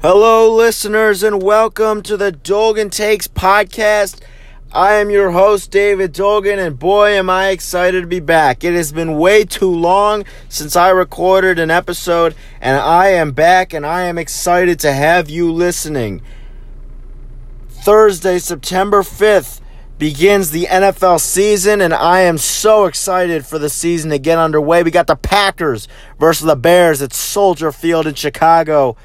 Hello, listeners, and welcome to the Dolgan Takes podcast. I am your host, David Dolgan, and boy, am I excited to be back. It has been way too long since I recorded an episode, and I am back, and I am excited to have you listening. Thursday, September 5th, begins the NFL season, and I am so excited for the season to get underway. We got the Packers versus the Bears at Soldier Field in Chicago.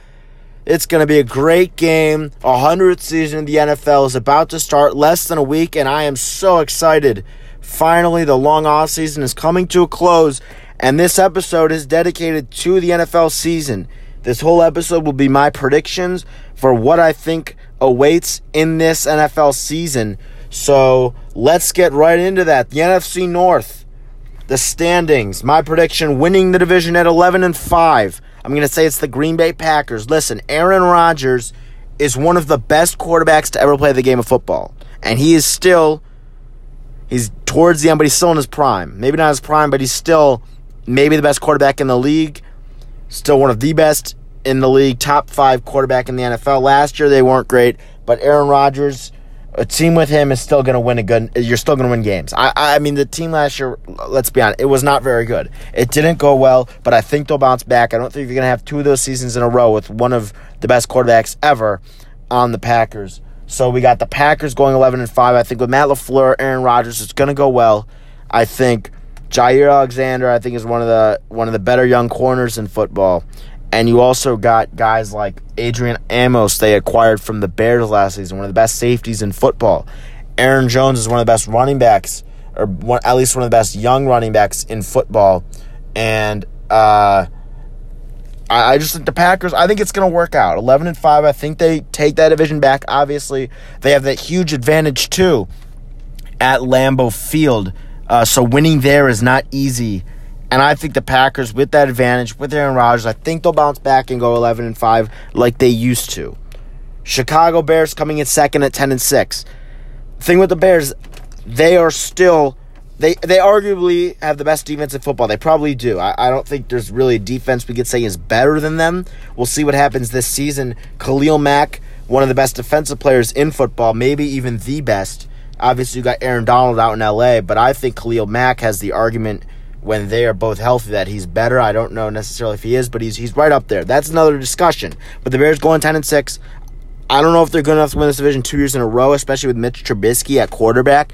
It's going to be a great game. A hundredth season of the NFL is about to start less than a week, and I am so excited. Finally, the long off season is coming to a close, and this episode is dedicated to the NFL season. This whole episode will be my predictions for what I think awaits in this NFL season. So let's get right into that. The NFC North, the standings. My prediction: winning the division at eleven and five. I'm going to say it's the Green Bay Packers. Listen, Aaron Rodgers is one of the best quarterbacks to ever play the game of football. And he is still, he's towards the end, but he's still in his prime. Maybe not his prime, but he's still maybe the best quarterback in the league. Still one of the best in the league, top five quarterback in the NFL. Last year they weren't great, but Aaron Rodgers a team with him is still going to win a good. You're still going to win games. I, I mean, the team last year. Let's be honest, it was not very good. It didn't go well, but I think they'll bounce back. I don't think you're going to have two of those seasons in a row with one of the best quarterbacks ever on the Packers. So we got the Packers going 11 and five. I think with Matt LaFleur, Aaron Rodgers, it's going to go well. I think Jaire Alexander, I think, is one of the one of the better young corners in football. And you also got guys like Adrian Amos they acquired from the Bears last season, one of the best safeties in football. Aaron Jones is one of the best running backs, or one, at least one of the best young running backs in football. And uh, I, I just think the Packers. I think it's going to work out. Eleven and five. I think they take that division back. Obviously, they have that huge advantage too at Lambeau Field. Uh, so winning there is not easy and I think the Packers, with that advantage, with Aaron Rodgers, I think they'll bounce back and go 11 and 5 like they used to. Chicago Bears coming in second at 10 and 6. thing with the Bears, they are still they they arguably have the best defense in football. They probably do. I, I don't think there's really a defense we could say is better than them. We'll see what happens this season. Khalil Mack, one of the best defensive players in football, maybe even the best. Obviously, you got Aaron Donald out in LA, but I think Khalil Mack has the argument when they are both healthy that he's better. I don't know necessarily if he is, but he's he's right up there. That's another discussion. But the Bears going ten and six. I don't know if they're good enough to win this division two years in a row, especially with Mitch Trubisky at quarterback.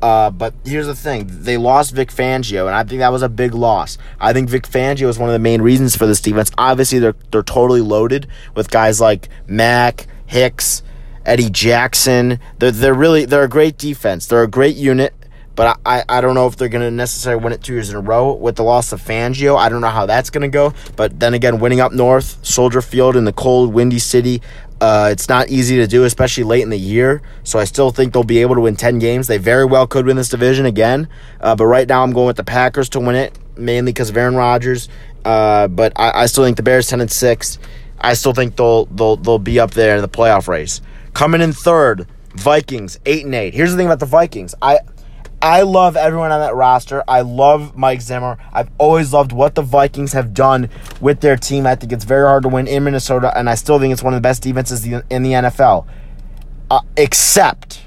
Uh, but here's the thing: they lost Vic Fangio, and I think that was a big loss. I think Vic Fangio is one of the main reasons for this defense. Obviously, they're they're totally loaded with guys like Mack, Hicks, Eddie Jackson. They're they're really they're a great defense. They're a great unit. But I, I don't know if they're going to necessarily win it two years in a row with the loss of Fangio. I don't know how that's going to go. But then again, winning up north, Soldier Field in the cold, windy city, uh, it's not easy to do, especially late in the year. So I still think they'll be able to win 10 games. They very well could win this division again. Uh, but right now, I'm going with the Packers to win it, mainly because of Aaron Rodgers. Uh, but I, I, still think the Bears 10 and 6. I still think they'll, they'll, they'll be up there in the playoff race. Coming in third, Vikings 8 and 8. Here's the thing about the Vikings. I I love everyone on that roster. I love Mike Zimmer. I've always loved what the Vikings have done with their team. I think it's very hard to win in Minnesota, and I still think it's one of the best defenses in the NFL. Uh, except,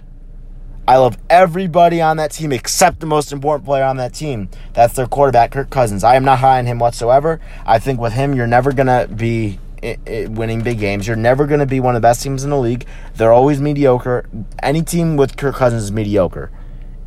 I love everybody on that team except the most important player on that team. That's their quarterback, Kirk Cousins. I am not high on him whatsoever. I think with him, you're never going to be winning big games. You're never going to be one of the best teams in the league. They're always mediocre. Any team with Kirk Cousins is mediocre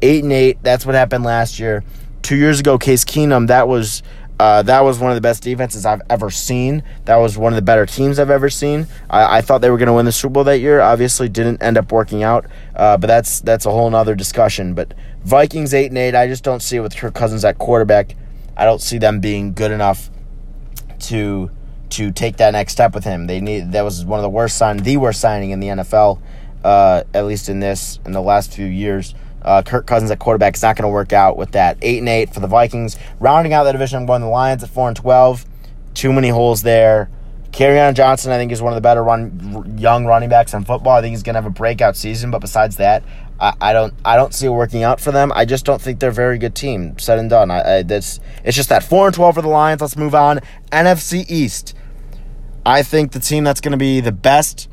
eight and eight. That's what happened last year. Two years ago, Case Keenum. That was uh, that was one of the best defenses I've ever seen. That was one of the better teams I've ever seen. I, I thought they were going to win the Super Bowl that year. Obviously, didn't end up working out. Uh, but that's that's a whole other discussion. But Vikings eight and eight. I just don't see it with Kirk Cousins at quarterback. I don't see them being good enough to to take that next step with him. They need that was one of the worst sign, the worst signing in the NFL, uh, at least in this in the last few years. Uh, Kirk Cousins at quarterback is not going to work out with that. Eight and eight for the Vikings. Rounding out that division, I'm going the Lions at four and twelve. Too many holes there. Kerryon Johnson, I think, is one of the better run young running backs in football. I think he's going to have a breakout season. But besides that, I, I, don't I don't see it working out for them. I just don't think they're a very good team. Said and done. I, I, that's it's just that four and twelve for the Lions. Let's move on. NFC East. I think the team that's going to be the best,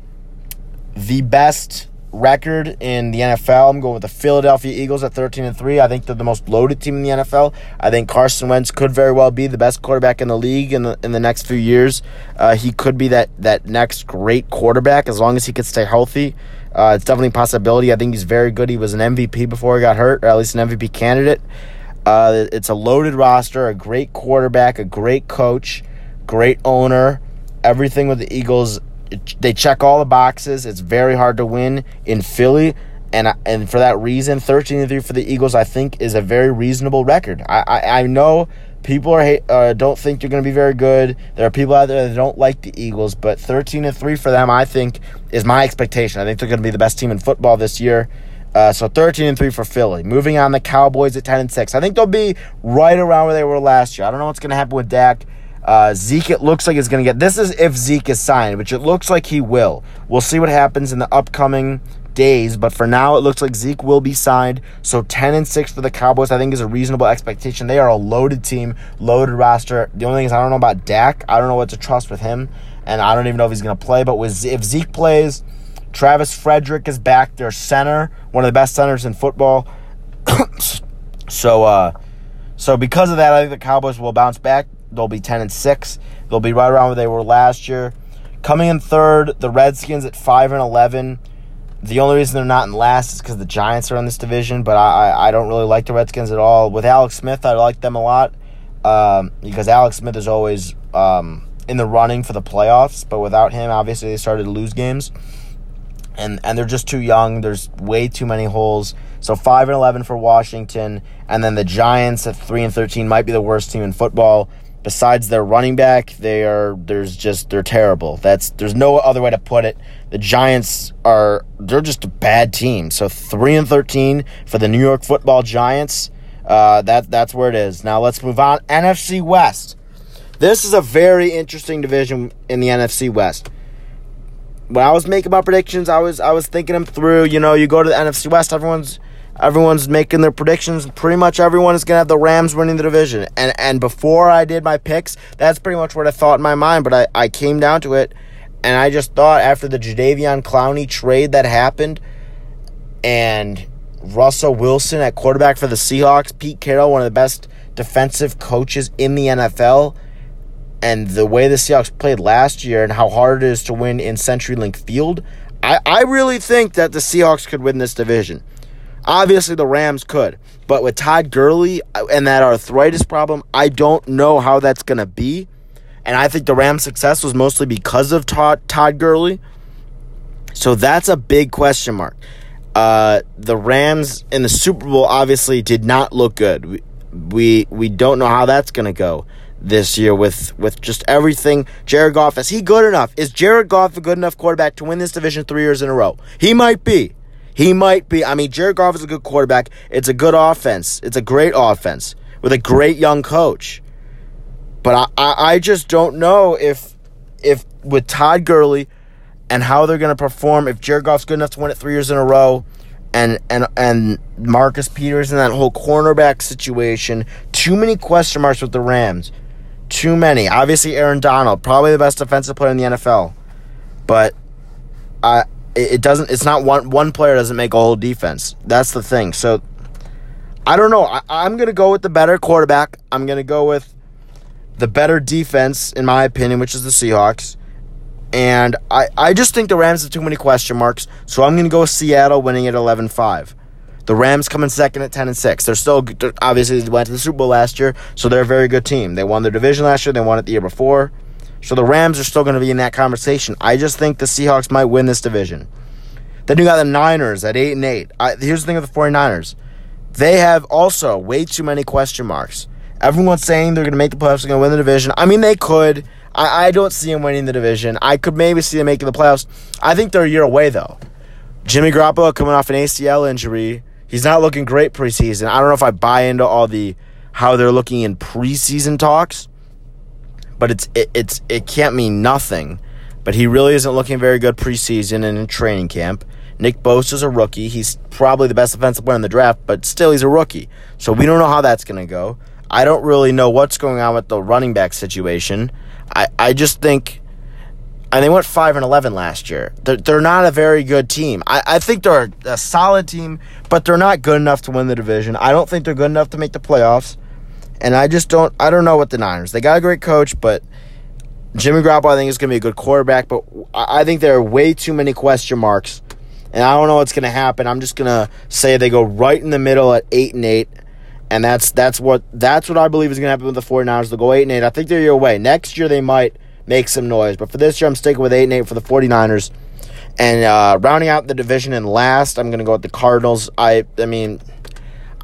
the best record in the NFL. I'm going with the Philadelphia Eagles at 13 and 3. I think they're the most loaded team in the NFL. I think Carson Wentz could very well be the best quarterback in the league in the in the next few years. Uh, he could be that that next great quarterback as long as he could stay healthy. Uh, it's definitely a possibility. I think he's very good. He was an MVP before he got hurt, or at least an MVP candidate. Uh, it's a loaded roster, a great quarterback, a great coach, great owner. Everything with the Eagles they check all the boxes. It's very hard to win in Philly, and and for that reason, 13 3 for the Eagles, I think, is a very reasonable record. I I, I know people are uh, don't think they're going to be very good. There are people out there that don't like the Eagles, but thirteen and three for them, I think, is my expectation. I think they're going to be the best team in football this year. Uh, so 13 and 3 for Philly. Moving on, the Cowboys at 10 and 6. I think they'll be right around where they were last year. I don't know what's going to happen with Dak. Uh, Zeke, it looks like is going to get. This is if Zeke is signed, which it looks like he will. We'll see what happens in the upcoming days, but for now, it looks like Zeke will be signed. So 10 and 6 for the Cowboys, I think, is a reasonable expectation. They are a loaded team, loaded roster. The only thing is, I don't know about Dak. I don't know what to trust with him, and I don't even know if he's going to play. But with if Zeke plays, Travis Frederick is back, their center, one of the best centers in football. so, uh, so because of that, I think the Cowboys will bounce back. They'll be 10 and 6. They'll be right around where they were last year. Coming in third, the Redskins at 5 and 11. The only reason they're not in last is because the Giants are in this division, but I, I, don't really like the Redskins at all. With Alex Smith, I like them a lot um, because Alex Smith is always um, in the running for the playoffs, but without him, obviously, they started to lose games. And, and they're just too young. There's way too many holes. So 5 and 11 for Washington, and then the Giants at 3 and 13 might be the worst team in football besides their running back, they are there's just they're terrible. That's there's no other way to put it. The Giants are they're just a bad team. So three and thirteen for the New York Football Giants. Uh, that that's where it is. Now let's move on. NFC West. This is a very interesting division in the NFC West. When I was making my predictions, I was I was thinking them through. You know, you go to the NFC West, everyone's everyone's making their predictions. Pretty much everyone is going to have the Rams winning the division. And and before I did my picks, that's pretty much what I thought in my mind. But I, I came down to it, and I just thought after the Jadeveon Clowney trade that happened, and Russell Wilson at quarterback for the Seahawks, Pete Carroll, one of the best defensive coaches in the NFL, and the way the Seahawks played last year and how hard it is to win in CenturyLink Field, I, I really think that the Seahawks could win this division. Obviously, the Rams could. But with Todd Gurley and that arthritis problem, I don't know how that's going to be. And I think the Rams' success was mostly because of Todd, Todd Gurley. So that's a big question mark. Uh, the Rams in the Super Bowl obviously did not look good. We we, we don't know how that's going to go this year with with just everything. Jared Goff is he good enough? Is Jared Goff a good enough quarterback to win this division three years in a row? He might be. He might be. I mean, Jared Goff is a good quarterback. It's a good offense. It's a great offense with a great young coach. But I, I, I just don't know if if with Todd Gurley and how they're going to perform if Jared Goff's good enough to win it three years in a row, and and and Marcus Peters and that whole cornerback situation. Too many question marks with the Rams. Too many. Obviously, Aaron Donald, probably the best defensive player in the NFL, but I it, doesn't. It's not one one player doesn't make a whole defense. That's the thing. So I don't know. I, I'm gonna go with the better quarterback. I'm gonna go with the better defense, in my opinion, which is the Seahawks. And I, I just think the Rams have too many question marks. So I'm going to go with Seattle winning at 11 5. The Rams come in second at 10 and 6. They're still, they're, obviously, they went to the Super Bowl last year, so they're a very good team. They won their division last year, they won it the year before. So the Rams are still going to be in that conversation. I just think the Seahawks might win this division. Then you got the Niners at 8 and 8. I, here's the thing with the 49ers. They have also way too many question marks. Everyone's saying they're going to make the playoffs, they're going to win the division. I mean, they could. I, I don't see them winning the division. I could maybe see them making the playoffs. I think they're a year away, though. Jimmy Garoppolo coming off an ACL injury. He's not looking great preseason. I don't know if I buy into all the how they're looking in preseason talks but it's it, it's it can't mean nothing. But he really isn't looking very good preseason and in training camp. Nick Bosa's a rookie. He's probably the best defensive player in the draft, but still he's a rookie. So we don't know how that's going to go. I don't really know what's going on with the running back situation. I, I just think and they went five and eleven last year. They're, they're not a very good team. I, I think they're a solid team, but they're not good enough to win the division. I don't think they're good enough to make the playoffs, and I just don't. I don't know what the Niners. They got a great coach, but Jimmy Garoppolo I think is going to be a good quarterback. But I, think there are way too many question marks, and I don't know what's going to happen. I'm just going to say they go right in the middle at eight and eight. And that's that's what that's what I believe is going to happen with the 49ers. They'll go 8 and 8. I think they're your way. Next year they might make some noise. But for this year, I'm sticking with 8 and 8 for the 49ers. And uh, rounding out the division in last, I'm going to go with the Cardinals. I I mean,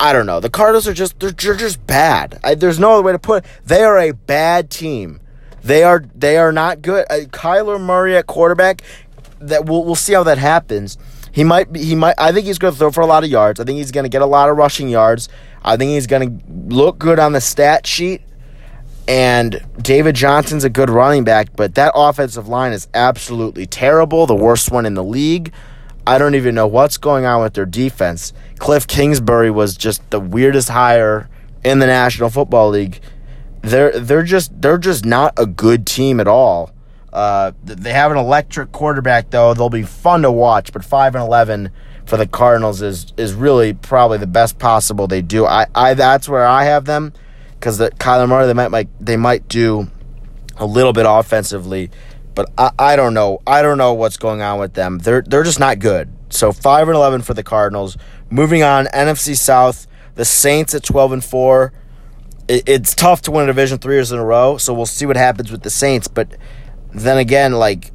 I don't know. The Cardinals are just they're, they're just bad. I, there's no other way to put it. They are a bad team. They are they are not good. Uh, Kyler Murray at quarterback. That we'll we'll see how that happens. He might be, he might I think he's going to throw for a lot of yards. I think he's going to get a lot of rushing yards. I think he's going to look good on the stat sheet. And David Johnson's a good running back, but that offensive line is absolutely terrible, the worst one in the league. I don't even know what's going on with their defense. Cliff Kingsbury was just the weirdest hire in the National Football League. They're they're just they're just not a good team at all. Uh, they have an electric quarterback though. They'll be fun to watch, but five and eleven for the Cardinals is is really probably the best possible they do. I, I that's where I have them because the Kyler Murray they might, might they might do a little bit offensively, but I, I don't know. I don't know what's going on with them. They're they're just not good. So five and eleven for the Cardinals. Moving on, NFC South, the Saints at twelve and four. It, it's tough to win a division three years in a row, so we'll see what happens with the Saints. But then again, like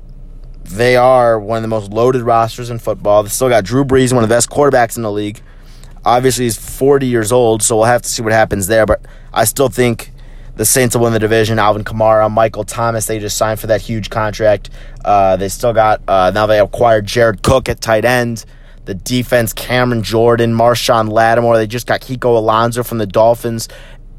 they are one of the most loaded rosters in football. They still got Drew Brees, one of the best quarterbacks in the league. Obviously, he's 40 years old, so we'll have to see what happens there. But I still think the Saints will win the division. Alvin Kamara, Michael Thomas, they just signed for that huge contract. Uh, they still got, uh, now they acquired Jared Cook at tight end. The defense, Cameron Jordan, Marshon Lattimore. They just got Kiko Alonso from the Dolphins.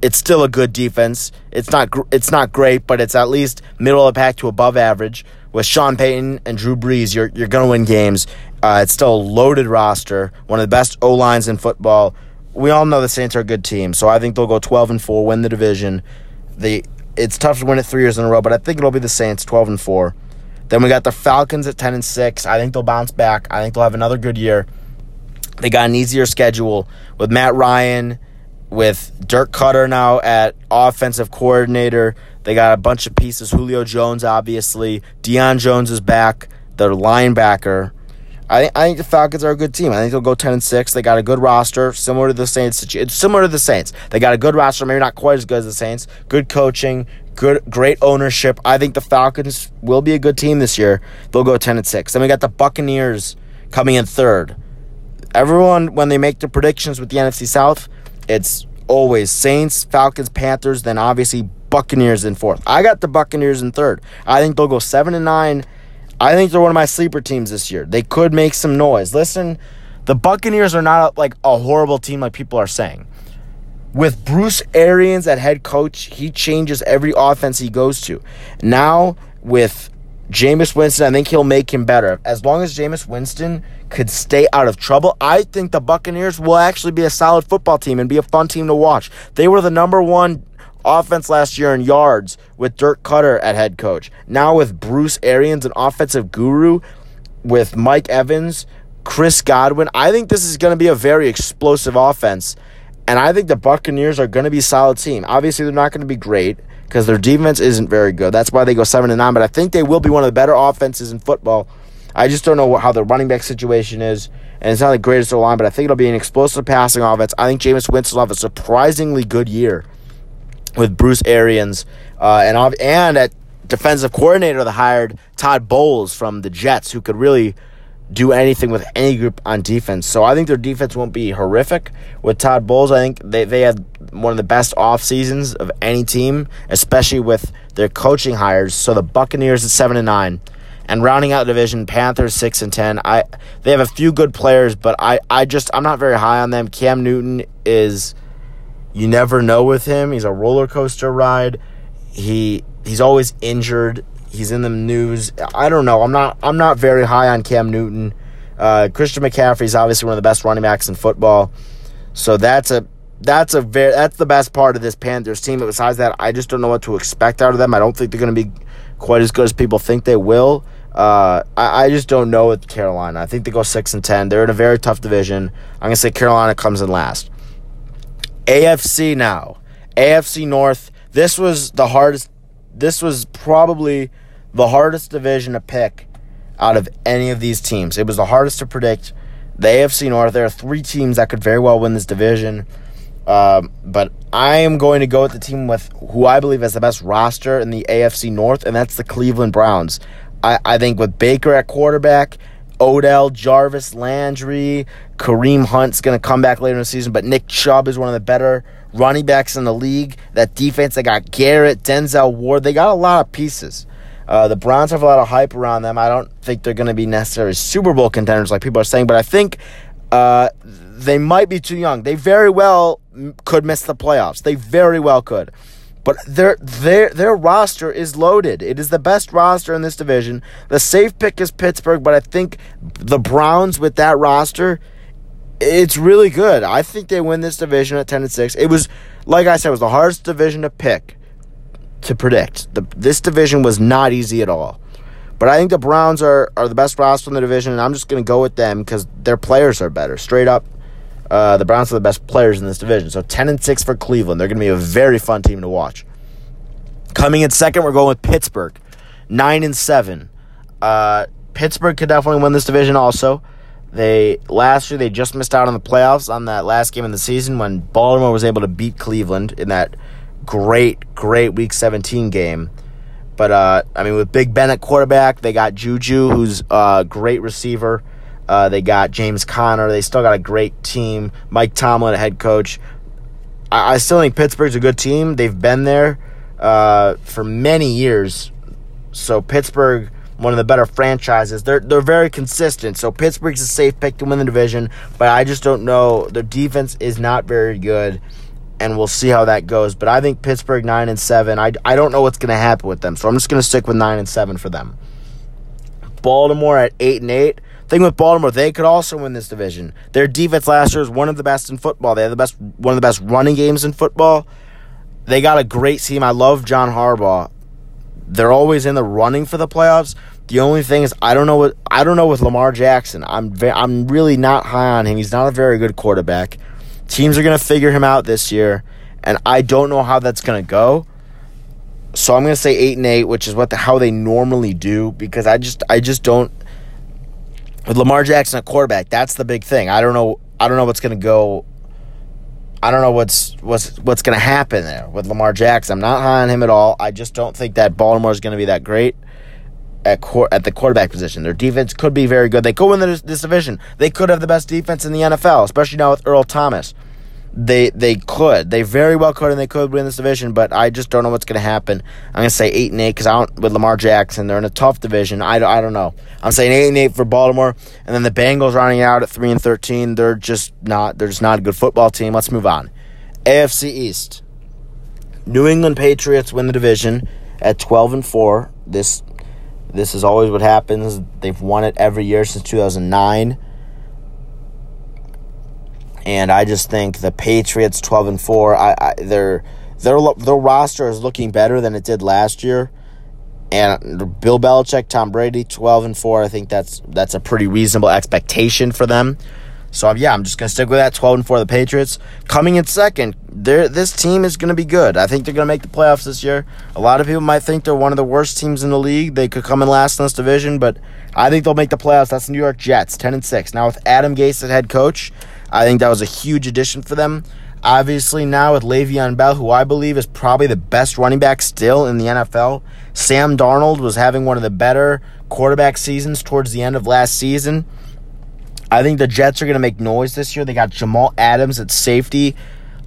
It's still a good defense. It's not it's not great, but it's at least middle of the pack to above average. With Sean Payton and Drew Brees, you're you're gonna win games. Uh, it's still a loaded roster, one of the best O lines in football. We all know the Saints are a good team, so I think they'll go 12 and 4, win the division. They it's tough to win it three years in a row, but I think it'll be the Saints 12 and 4. Then we got the Falcons at 10 and 6. I think they'll bounce back. I think they'll have another good year. They got an easier schedule with Matt Ryan, with Dirk Koetter now at offensive coordinator. They got a bunch of pieces. Julio Jones, obviously. Deion Jones is back, their linebacker. I, I think the Falcons are a good team. I think they'll go ten and six. They got a good roster, similar to the Saints. It's similar to the Saints. They got a good roster, maybe not quite as good as the Saints. Good coaching, good, great ownership. I think the Falcons will be a good team this year. They'll go ten and six. Then we got the Buccaneers coming in third. Everyone, when they make the predictions with the NFC South, it's always Saints, Falcons, Panthers, then obviously Buccaneers in fourth. I got the Buccaneers in third. I think they'll go seven and nine I think they're one of my sleeper teams this year. They could make some noise. Listen, the Buccaneers are not like a horrible team like people are saying. With Bruce Arians at head coach, he changes every offense he goes to. Now with Jameis Winston, I think he'll make him better. As long as Jameis Winston could stay out of trouble, I think the Buccaneers will actually be a solid football team and be a fun team to watch. They were the number one offense last year in yards with Dirk Koetter at head coach. Now with Bruce Arians, an offensive guru, with Mike Evans, Chris Godwin. I think this is going to be a very explosive offense. And I think the Buccaneers are going to be a solid team. Obviously, they're not going to be great because their defense isn't very good. That's why they go 7 and 9. But I think they will be one of the better offenses in football. I just don't know how the running back situation is. And it's not the greatest O line, but I think it'll be an explosive passing offense. I think Jameis Winston will have a surprisingly good year with Bruce Arians, uh, and and at defensive coordinator, they hired Todd Bowles from the Jets, who could really do anything with any group on defense. So I think their defense won't be horrific with Todd Bowles. I think they they had one of the best off seasons of any team, especially with their coaching hires. So the Buccaneers at seven and nine. And rounding out the division, Panthers six and ten. I they have a few good players, but I, I just I'm not very high on them. Cam Newton is you never know with him. He's a roller coaster ride. He he's always injured. He's in the news. I don't know. I'm not I'm not very high on Cam Newton. Uh, Christian McCaffrey is obviously one of the best running backs in football. So that's a that's a very that's the best part of this Panthers team. But besides that, I just don't know what to expect out of them. I don't think they're going to be quite as good as people think they will. Uh, I, I just don't know with Carolina. I think they go six and ten. They're in a very tough division. I'm gonna say Carolina comes in last. AFC now. AFC North. This was the hardest. This was probably the hardest division to pick out of any of these teams. It was the hardest to predict. The AFC North. There are three teams that could very well win this division. Um, but I am going to go with the team with who I believe has the best roster in the AFC North, and that's the Cleveland Browns. I, I think with Baker at quarterback, Odell, Jarvis Landry, Kareem Hunt's going to come back later in the season, but Nick Chubb is one of the better running backs in the league. That defense, they got Garrett, Denzel Ward. They got a lot of pieces. Uh, the Browns have a lot of hype around them. I don't think they're going to be necessarily Super Bowl contenders like people are saying, but I think uh, they might be too young. They very well could miss the playoffs. They very well could. But their their their roster is loaded. It is the best roster in this division. The safe pick is Pittsburgh, but I think the Browns with that roster, it's really good. I think they win this division at ten and six. It was like I said, it was the hardest division to pick, to predict. The, this division was not easy at all. But I think the Browns are, are the best roster in the division, and I'm just going to go with them because their players are better. Straight up, uh, the Browns are the best players in this division. So 10 and 6 for Cleveland. They're going to be a very fun team to watch. Coming in second, we're going with Pittsburgh. 9 and 7. Uh, Pittsburgh could definitely win this division also. They last year they just missed out on the playoffs on that last game of the season when Baltimore was able to beat Cleveland in that great, great week 17 game. But uh, I mean, with Big Ben at quarterback, they got Juju, who's a great receiver. Uh, they got James Conner. They still got a great team. Mike Tomlin, head coach. I, I still think Pittsburgh's a good team. They've been there uh, for many years. So Pittsburgh, one of the better franchises. They're they're very consistent. So Pittsburgh's a safe pick to win the division. But I just don't know. Their defense is not very good, and we'll see how that goes. But I think Pittsburgh nine and seven. I, I don't know what's going to happen with them. So I'm just going to stick with nine and seven for them. Baltimore at eight and eight. Thing with Baltimore, they could also win this division. Their defense last year is one of the best in football. They have the best, one of the best running games in football. They got a great team. I love John Harbaugh. They're always in the running for the playoffs. The only thing is, I don't know what I don't know with Lamar Jackson. I'm ve- I'm really not high on him. He's not a very good quarterback. Teams are gonna figure him out this year, and I don't know how that's gonna go. So I'm gonna say eight and eight, which is what the how they normally do, because I just I just don't with Lamar Jackson at quarterback, that's the big thing. I don't know. I don't know what's going to go. I don't know what's what's what's going to happen there with Lamar Jackson. I'm not high on him at all. I just don't think that Baltimore is going to be that great at cor- at the quarterback position. Their defense could be very good. They could win this, this division. They could have the best defense in the NFL, especially now with Earl Thomas they they could. They very well could, and they could win this division. But I just don't know what's going to happen. I'm going to say eight and eight because I don't with Lamar Jackson. They're in a tough division. I, I don't know. I'm saying eight and eight for Baltimore, and then the Bengals running out at three and thirteen. They're just not. They're just not a good football team. Let's move on. AFC East. New England Patriots win the division at twelve and four. This this is always what happens. They've won it every year since 2009 and I just think the Patriots twelve and four. I, I their their their roster is looking better than it did last year. And Bill Belichick, Tom Brady, twelve and four. I think that's that's a pretty reasonable expectation for them. So yeah, I'm just gonna stick with that. Twelve and four, the Patriots coming in second. This team is gonna be good. I think they're gonna make the playoffs this year. A lot of people might think they're one of the worst teams in the league. They could come in last in this division, but I think they'll make the playoffs. That's the New York Jets, ten and six. Now with Adam Gase as head coach, I think that was a huge addition for them. Obviously, now with Le'Veon Bell, who I believe is probably the best running back still in the NFL, Sam Darnold was having one of the better quarterback seasons towards the end of last season. I think the Jets are going to make noise this year. They got Jamal Adams at safety,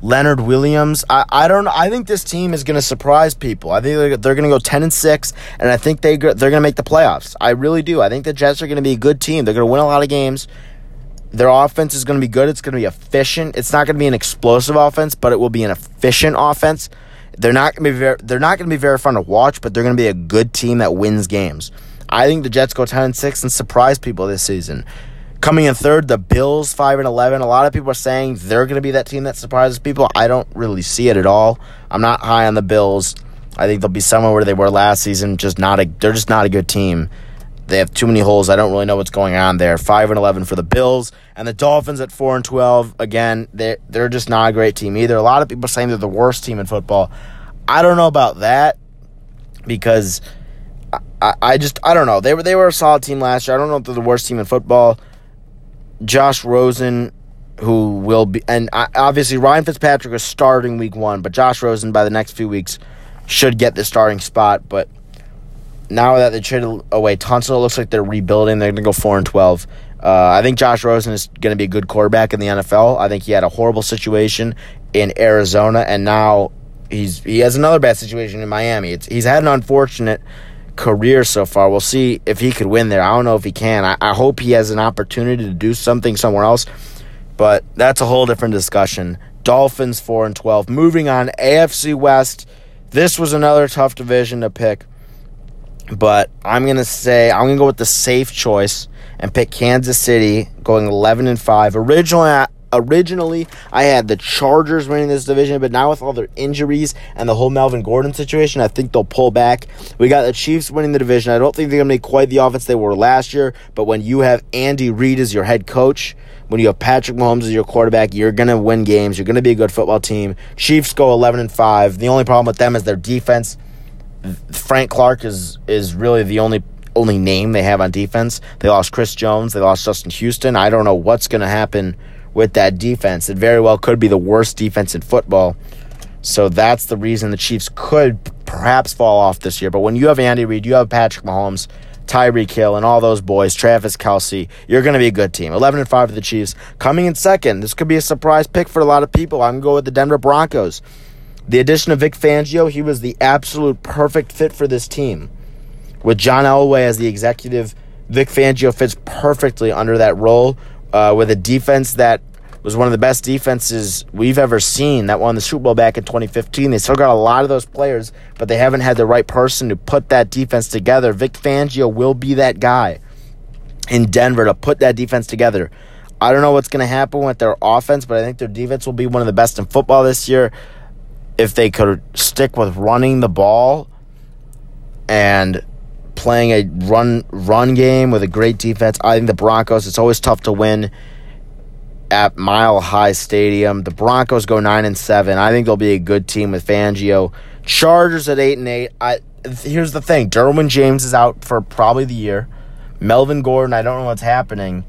Leonard Williams. I, I don't. I think this team is going to surprise people. I think they're, they're going to go ten and six, and I think they they're going to make the playoffs. I really do. I think the Jets are going to be a good team. They're going to win a lot of games. Their offense is going to be good. It's going to be efficient. It's not going to be an explosive offense, but it will be an efficient offense. They're not going to be very, they're not going to be very fun to watch, but they're going to be a good team that wins games. I think the Jets go 10 and 6 and surprise people this season. Coming in third, the Bills 5 and 11. A lot of people are saying they're going to be that team that surprises people. I don't really see it at all. I'm not high on the Bills. I think they'll be somewhere where they were last season. Just not a. They're just not a good team. They have too many holes. I don't really know what's going on there. Five and eleven for the Bills and the Dolphins at four and twelve. Again, they they're just not a great team either. A lot of people saying they're the worst team in football. I don't know about that because I, I just I don't know. They were they were a solid team last year. I don't know if they're the worst team in football. Josh Rosen, who will be, and obviously Ryan Fitzpatrick is starting week one, but Josh Rosen by the next few weeks should get the starting spot. But now that they traded away Tunsil, it looks like they're rebuilding. They're going to go four and twelve. Uh, I think Josh Rosen is going to be a good quarterback in the NFL. I think he had a horrible situation in Arizona, and now he's he has another bad situation in Miami. It's, he's had an unfortunate career so far. We'll see if he could win there. I don't know if he can. I, I hope he has an opportunity to do something somewhere else, but that's a whole different discussion. Dolphins 4 and 12. Moving on, AFC West. This was another tough division to pick, but I'm to say I'm to go with the safe choice and pick Kansas City going 11 and 5. Originally, originally I had the Chargers winning this division, but now with all their injuries and the whole Melvin Gordon situation, I think they'll pull back. We got the Chiefs winning the division. I don't think they're to make quite the offense they were last year, but when you have Andy Reid as your head coach, when you have Patrick Mahomes as your quarterback, you're to win games. You're to be a good football team. Chiefs go 11 and 5. The only problem with them is their defense. Frank Clark is is really the only only name they have on defense. They lost Chris Jones, they lost Justin Houston. I don't know what's going to happen with that defense. It very well could be the worst defense in football. So that's the reason the Chiefs could perhaps fall off this year. But when you have Andy Reid, you have Patrick Mahomes, Tyreek Hill, and all those boys, Travis Kelce, you're going to be a good team. 11 and 5 for the Chiefs. Coming in second, this could be a surprise pick for a lot of people. I'm going to go with the Denver Broncos. The addition of Vic Fangio, he was the absolute perfect fit for this team. With John Elway as the executive, Vic Fangio fits perfectly under that role uh, with a defense that was one of the best defenses we've ever seen that won the Super Bowl back in 2015. They still got a lot of those players, but they haven't had the right person to put that defense together. Vic Fangio will be that guy in Denver to put that defense together. I don't know what's going to happen with their offense, but I think their defense will be one of the best in football this year if they could stick with running the ball and playing a run run game with a great defense. I think the Broncos. It's always tough to win at Mile High Stadium. The Broncos go nine and seven. I think they'll be a good team with Fangio. Chargers at eight and eight. I here's the thing: Derwin James is out for probably the year. Melvin Gordon. I don't know what's happening.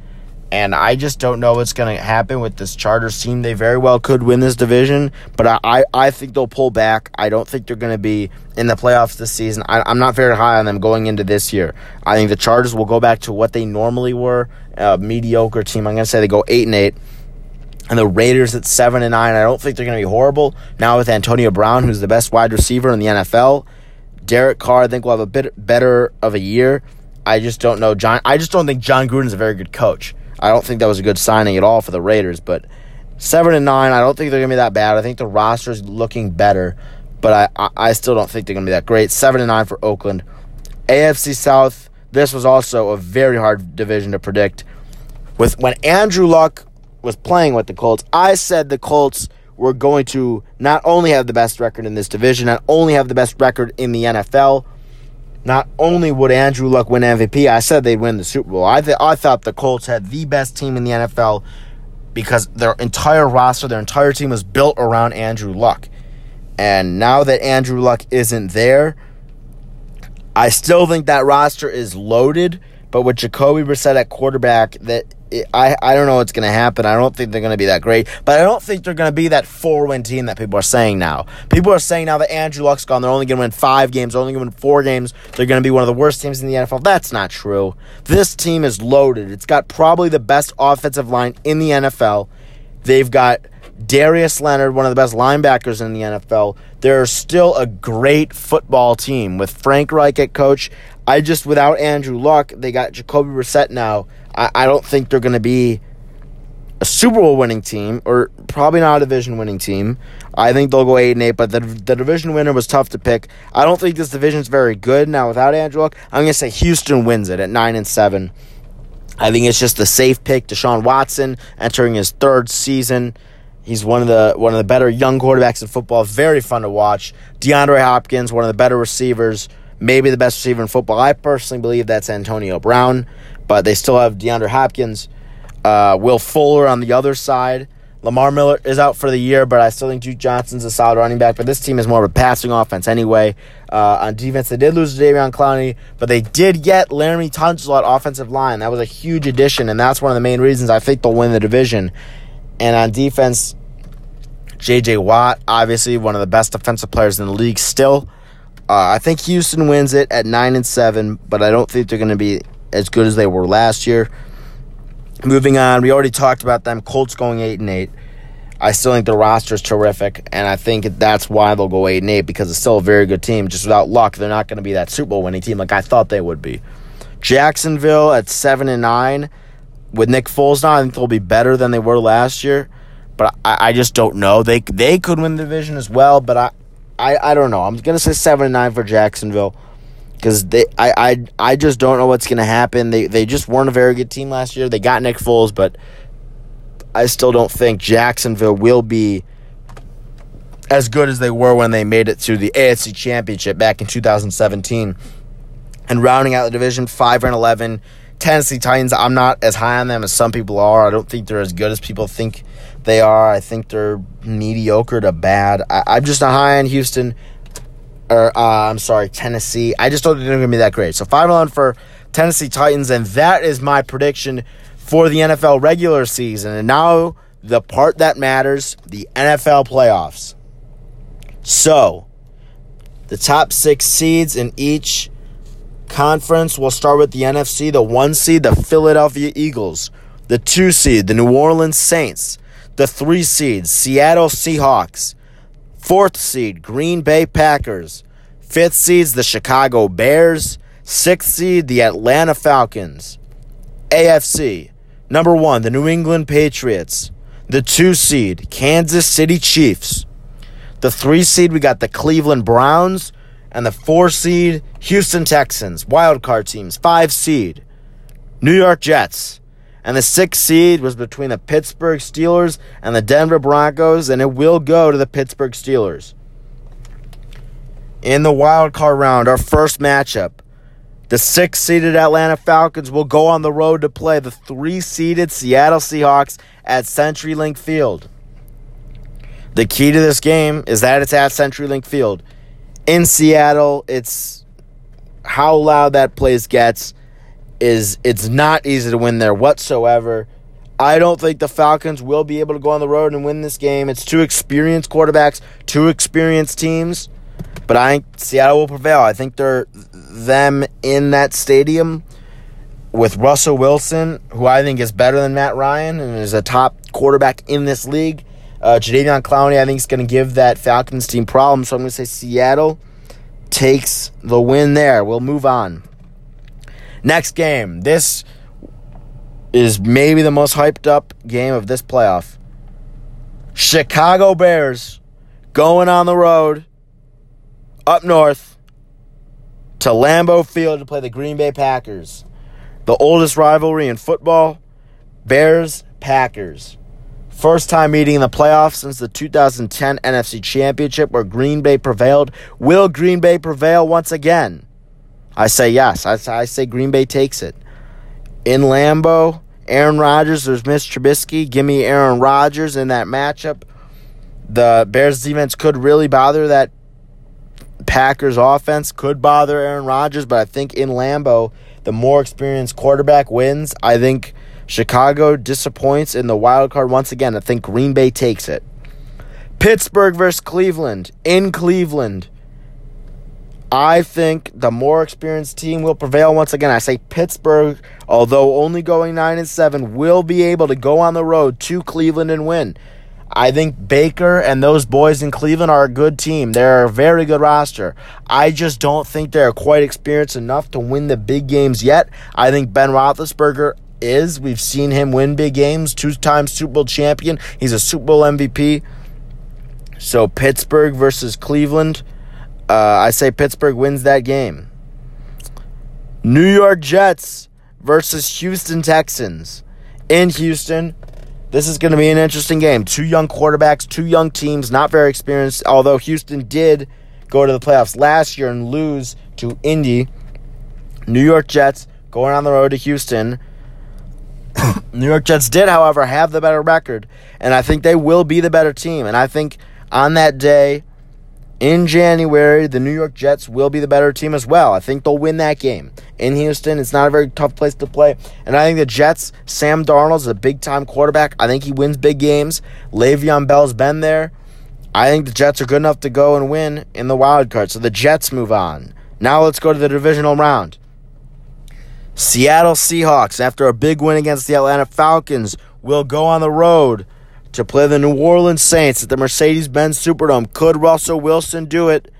And I just don't know what's going to happen with this Chargers team. They very well could win this division, but I, I, I think they'll pull back. I don't think they're going to be in the playoffs this season. I, am not very high on them going into this year. I think the Chargers will go back to what they normally were a mediocre team. I'm going to say they go 8 and 8 and the Raiders at seven and nine. I don't think they're going to be horrible now with Antonio Brown, who's the best wide receiver in the NFL. Derek Carr, I think will have a bit better of a year. I just don't know Jon. I just don't think Jon Gruden's a very good coach. I don't think that was a good signing at all for the Raiders. But seven and nine, I don't think they're gonna be that bad. I think the roster's looking better, but I, I, still don't think they're gonna be that great. Seven and nine for Oakland. AFC South. This was also a very hard division to predict. With when Andrew Luck was playing with the Colts, I said the Colts were going to not only have the best record in this division, not only have the best record in the NFL, not only would Andrew Luck win MVP, I said they'd win the Super Bowl. I, th- I thought the Colts had the best team in the NFL because their entire roster, their entire team was built around Andrew Luck. And now that Andrew Luck isn't there, I still think that roster is loaded. But with Jacoby Brissett at quarterback, that I, I don't know what's going to happen. I don't think they're going to be that great, but I don't think they're going to be that four win team that people are saying now. People are saying now that Andrew Luck's gone, they're only going to win five games, they're only going to win four games. They're going to be one of the worst teams in the NFL. That's not true. This team is loaded. It's got probably the best offensive line in the NFL. They've got Darius Leonard, one of the best linebackers in the NFL. They're still a great football team with Frank Reich at coach. I just, without Andrew Luck, they got Jacoby Brissett now. I, I don't think they're going to be a Super Bowl winning team, or probably not a division winning team. I think they'll go eight and eight, but the the division winner was tough to pick. I don't think this division is very good now without Andrew Luck. I'm gonna say Houston wins it at nine and seven. I think it's just a safe pick. Deshaun Watson entering his third season. He's one of the one of the better young quarterbacks in football. Very fun to watch. DeAndre Hopkins, one of the better receivers, maybe the best receiver in football. I personally believe that's Antonio Brown, but they still have DeAndre Hopkins. Uh, Will Fuller on the other side. Lamar Miller is out for the year, but I still think Duke Johnson's a solid running back. But this team is more of a passing offense anyway. Uh, on defense, they did lose Davion Clowney, but they did get Laremy Tunsil at offensive line. That was a huge addition, and that's one of the main reasons I think they'll win the division. And on defense, J.J. Watt, obviously one of the best defensive players in the league still. Uh, I think Houston wins it at 9 and 7, but I don't think they're going to be as good as they were last year. Moving on, we already talked about them. Colts going 8 and 8. I still think the roster is terrific, and I think that's why they'll go 8 and 8 because it's still a very good team. Just without luck, they're not going to be that Super Bowl winning team like I thought they would be. Jacksonville at 7 and 9 with Nick Foles now, I think they'll be better than they were last year but I, I just don't know. They they could win the division as well, but I I, I don't know. I'm gonna say seven and nine for Jacksonville because they I, I I just don't know what's gonna happen. They they just weren't a very good team last year. They got Nick Foles, but I still don't think Jacksonville will be as good as they were when they made it to the AFC Championship back in 2017. And rounding out the division, five and eleven. Tennessee Titans, I'm not as high on them as some people are. I don't think they're as good as people think they are. I think they're mediocre to bad. I, am just not high on Houston, or uh, I'm sorry, Tennessee. I just don't think they're going to be that great. So 5 on for Tennessee Titans, and that is my prediction for the NFL regular season. And now the part that matters the NFL playoffs. So, the top six seeds in each conference. We'll start with the NFC. The one seed, the Philadelphia Eagles. The two seed, the New Orleans Saints the three seeds, Seattle Seahawks. Fourth seed, Green Bay Packers. Fifth seeds, the Chicago Bears. Sixth seed, the Atlanta Falcons. AFC, number one, the New England Patriots. The two seed, Kansas City Chiefs. The three seed, we got the Cleveland Browns. And the four seed, Houston Texans. Wild card teams. Five seed, New York Jets and the sixth seed was between the Pittsburgh Steelers and the Denver Broncos, and it will go to the Pittsburgh Steelers. In the wild card round, our first matchup, the six seeded Atlanta Falcons will go on the road to play the three seeded Seattle Seahawks at CenturyLink Field. The key to this game is that it's at CenturyLink Field. In Seattle, it's how loud that place gets is it's not easy to win there whatsoever. I don't think the Falcons will be able to go on the road and win this game. It's two experienced quarterbacks, two experienced teams, but I think Seattle will prevail. I think they're them in that stadium with Russell Wilson, who I think is better than Matt Ryan and is a top quarterback in this league. Uh, Jadeveon Clowney, I think, is going to give that Falcons team problems. So I'm going to say Seattle takes the win there. We'll move on. Next game. This is maybe the most hyped up game of this playoff. Chicago Bears going on the road up north to Lambeau Field to play the Green Bay Packers. The oldest rivalry in football Bears Packers. First time meeting in the playoffs since the 2010 NFC Championship where Green Bay prevailed. Will Green Bay prevail once again? I say yes. I, I say Green Bay takes it. In Lambeau, Aaron Rodgers, there's Mitch Trubisky. Give me Aaron Rodgers in that matchup. The Bears defense could really bother that Packers offense, could bother Aaron Rodgers, but I think in Lambeau, the more experienced quarterback wins. I think Chicago disappoints in the wild card once again. I think Green Bay takes it. Pittsburgh versus Cleveland in Cleveland. I think the more experienced team will prevail once again. I say Pittsburgh, although only going 9 and 7, will be able to go on the road to Cleveland and win. I think Baker and those boys in Cleveland are a good team. They're a very good roster. I just don't think they're quite experienced enough to win the big games yet. I think Ben Roethlisberger is. We've seen him win big games, two time Super Bowl champion. He's a Super Bowl MVP. So Pittsburgh versus Cleveland. Uh, I say Pittsburgh wins that game. New York Jets versus Houston Texans. In Houston, this is going to be an interesting game. Two young quarterbacks, two young teams, not very experienced. Although Houston did go to the playoffs last year and lose to Indy. New York Jets going on the road to Houston. New York Jets did, however, have the better record, and I think they will be the better team. And I think on that day, in January, the New York Jets will be the better team as well. I think they'll win that game. In Houston, it's not a very tough place to play. And I think the Jets, Sam Darnold is a big time quarterback. I think he wins big games. Le'Veon Bell's been there. I think the Jets are good enough to go and win in the wild card. So the Jets move on. Now let's go to the divisional round. Seattle Seahawks, after a big win against the Atlanta Falcons, will go on the road to play the New Orleans Saints at the Mercedes Benz Superdome. Could Russell Wilson do it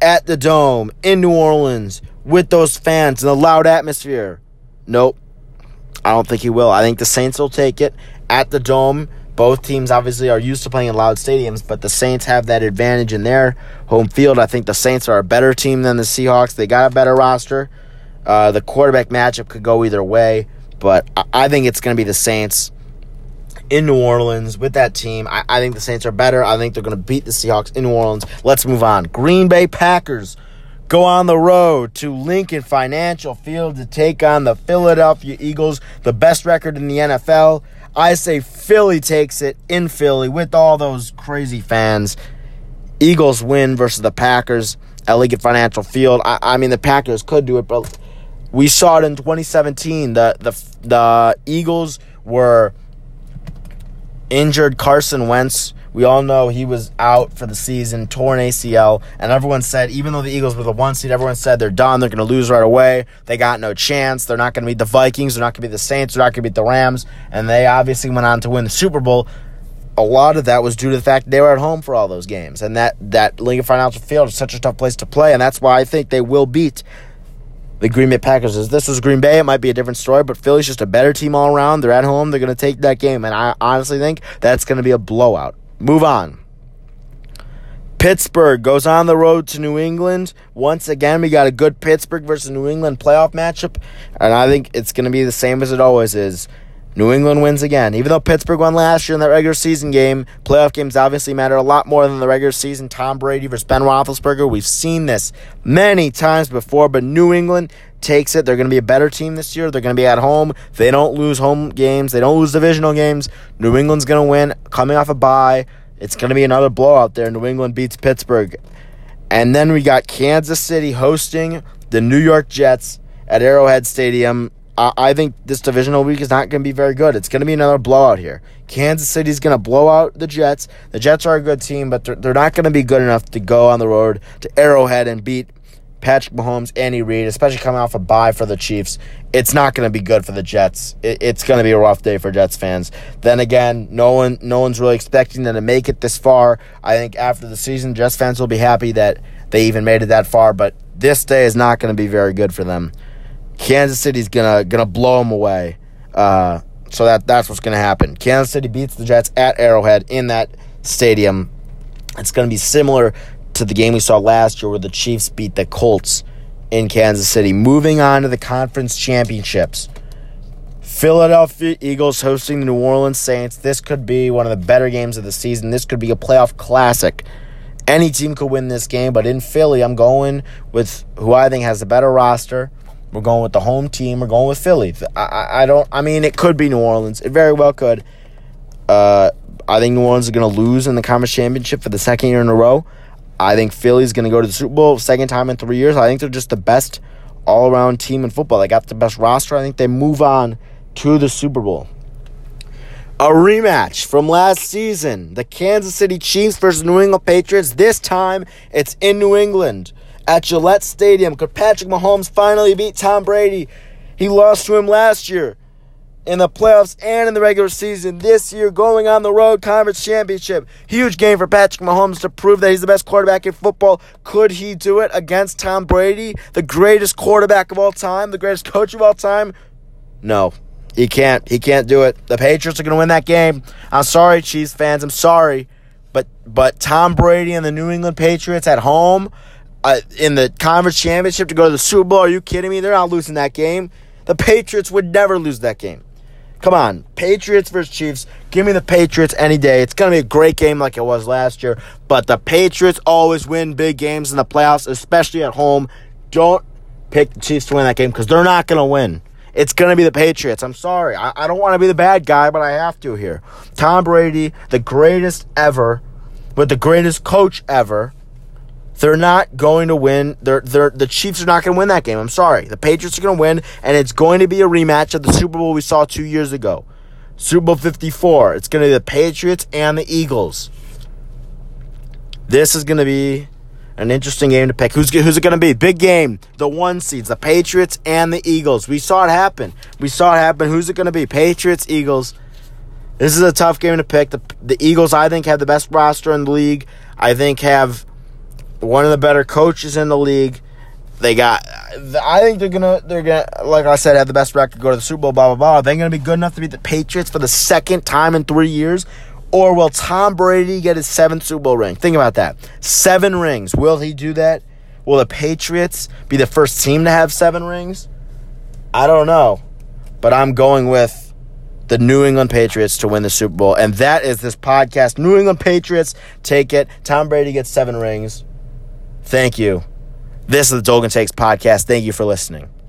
at the Dome in New Orleans with those fans and the loud atmosphere? Nope. I don't think he will. I think the Saints will take it at the Dome. Both teams obviously are used to playing in loud stadiums, but the Saints have that advantage in their home field. I think the Saints are a better team than the Seahawks. They got a better roster. Uh, the quarterback matchup could go either way, but I think it's going to be the Saints in New Orleans with that team. I, I think the Saints are better. I think they're going to beat the Seahawks in New Orleans. Let's move on. Green Bay Packers go on the road to Lincoln Financial Field to take on the Philadelphia Eagles, the best record in the NFL. I say Philly takes it in Philly with all those crazy fans. Eagles win versus the Packers at Lincoln Financial Field. I, I mean, the Packers could do it, but we saw it in 2017. The the the Eagles were injured Carson Wentz. We all know he was out for the season, torn ACL, and everyone said, even though the Eagles were the one seed, everyone said they're done, they're going to lose right away. They got no chance. They're not going to beat the Vikings. They're not going to beat the Saints. They're not going to beat the Rams. And they obviously went on to win the Super Bowl. A lot of that was due to the fact they were at home for all those games, and that that Lincoln Financial Field is such a tough place to play, and that's why I think they will beat the Green Bay Packers. If this was Green Bay, it might be a different story, but Philly's just a better team all around. They're at home. They're going to take that game, and I honestly think that's going to be a blowout. Move on. Pittsburgh goes on the road to New England. Once again, we got a good Pittsburgh versus New England playoff matchup, and I think it's going to be the same as it always is. New England wins again. Even though Pittsburgh won last year in that regular season game, playoff games obviously matter a lot more than the regular season. Tom Brady versus Ben Roethlisberger. We've seen this many times before, but New England takes it. They're going to be a better team this year. They're going to be at home. They don't lose home games. They don't lose divisional games. New England's going to win. Coming off a bye, it's going to be another blowout there. New England beats Pittsburgh. And then we got Kansas City hosting the New York Jets at Arrowhead Stadium. I think this divisional week is not going to be very good. It's going to be another blowout here. Kansas City's going to blow out the Jets. The Jets are a good team, but they're, they're not going to be good enough to go on the road to Arrowhead and beat Patrick Mahomes, Andy Reid, especially coming off a bye for the Chiefs. It's not going to be good for the Jets. It, it's going to be a rough day for Jets fans. Then again, no one, no one's really expecting them to make it this far. I think after the season, Jets fans will be happy that they even made it that far. But this day is not going to be very good for them. Kansas City's gonna gonna blow them away. Uh, so that that's what's gonna happen. Kansas City beats the Jets at Arrowhead in that stadium. It's gonna be similar to the game we saw last year where the Chiefs beat the Colts in Kansas City. Moving on to the conference championships. Philadelphia Eagles hosting the New Orleans Saints. This could be one of the better games of the season. This could be a playoff classic. Any team could win this game, but in Philly, I'm going with who I think has the better roster. We're going with the home team. We're going with Philly. I, I, I don't. I mean, it could be New Orleans. It very well could. Uh, I think New Orleans is going to lose in the conference championship for the second year in a row. I think Philly's going to go to the Super Bowl second time in three years. I think they're just the best all around team in football. They got the best roster. I think they move on to the Super Bowl. A rematch from last season the Kansas City Chiefs versus New England Patriots. This time it's in New England at Gillette Stadium. Could Patrick Mahomes finally beat Tom Brady? He lost to him last year in the playoffs and in the regular season. This year, going on the road conference championship. Huge game for Patrick Mahomes to prove that he's the best quarterback in football. Could he do it against Tom Brady, the greatest quarterback of all time, the greatest coach of all time? No. He can't. He can't do it. The Patriots are going to win that game. I'm sorry, Chiefs fans. I'm sorry. But but Tom Brady and the New England Patriots at home, uh, in the conference championship to go to the Super Bowl. Are you kidding me? They're not losing that game. The Patriots would never lose that game. Come on, Patriots versus Chiefs. Give me the Patriots any day. It's going to be a great game like it was last year. But the Patriots always win big games in the playoffs, especially at home. Don't pick the Chiefs to win that game because they're not going to win. It's going to be the Patriots. I'm sorry. I, I don't want to be the bad guy, but I have to here. Tom Brady, the greatest ever, with the greatest coach ever. They're not going to win. They're, they're, the Chiefs are not going to win that game. I'm sorry. The Patriots are going to win, and it's going to be a rematch of the Super Bowl we saw two years ago. Super Bowl 54. It's going to be the Patriots and the Eagles. This is going to be an interesting game to pick. Who's, who's it going to be? Big game. The one seeds, the Patriots and the Eagles. We saw it happen. We saw it happen. Who's it going to be? Patriots, Eagles. This is a tough game to pick. The, the Eagles, I think, have the best roster in the league. I think have one of the better coaches in the league. They got. I think they're gonna. They're gonna. Like I said, have the best record. Go to the Super Bowl. Blah blah blah. Are they gonna be good enough to beat the Patriots for the second time in three years? Or will Tom Brady get his seventh Super Bowl ring? Think about that. Seven rings. Will he do that? Will the Patriots be the first team to have seven rings? I don't know. But I'm going with the New England Patriots to win the Super Bowl. And that is this podcast. New England Patriots take it. Tom Brady gets seven rings. Thank you. This is the Dolgan Takes podcast. Thank you for listening.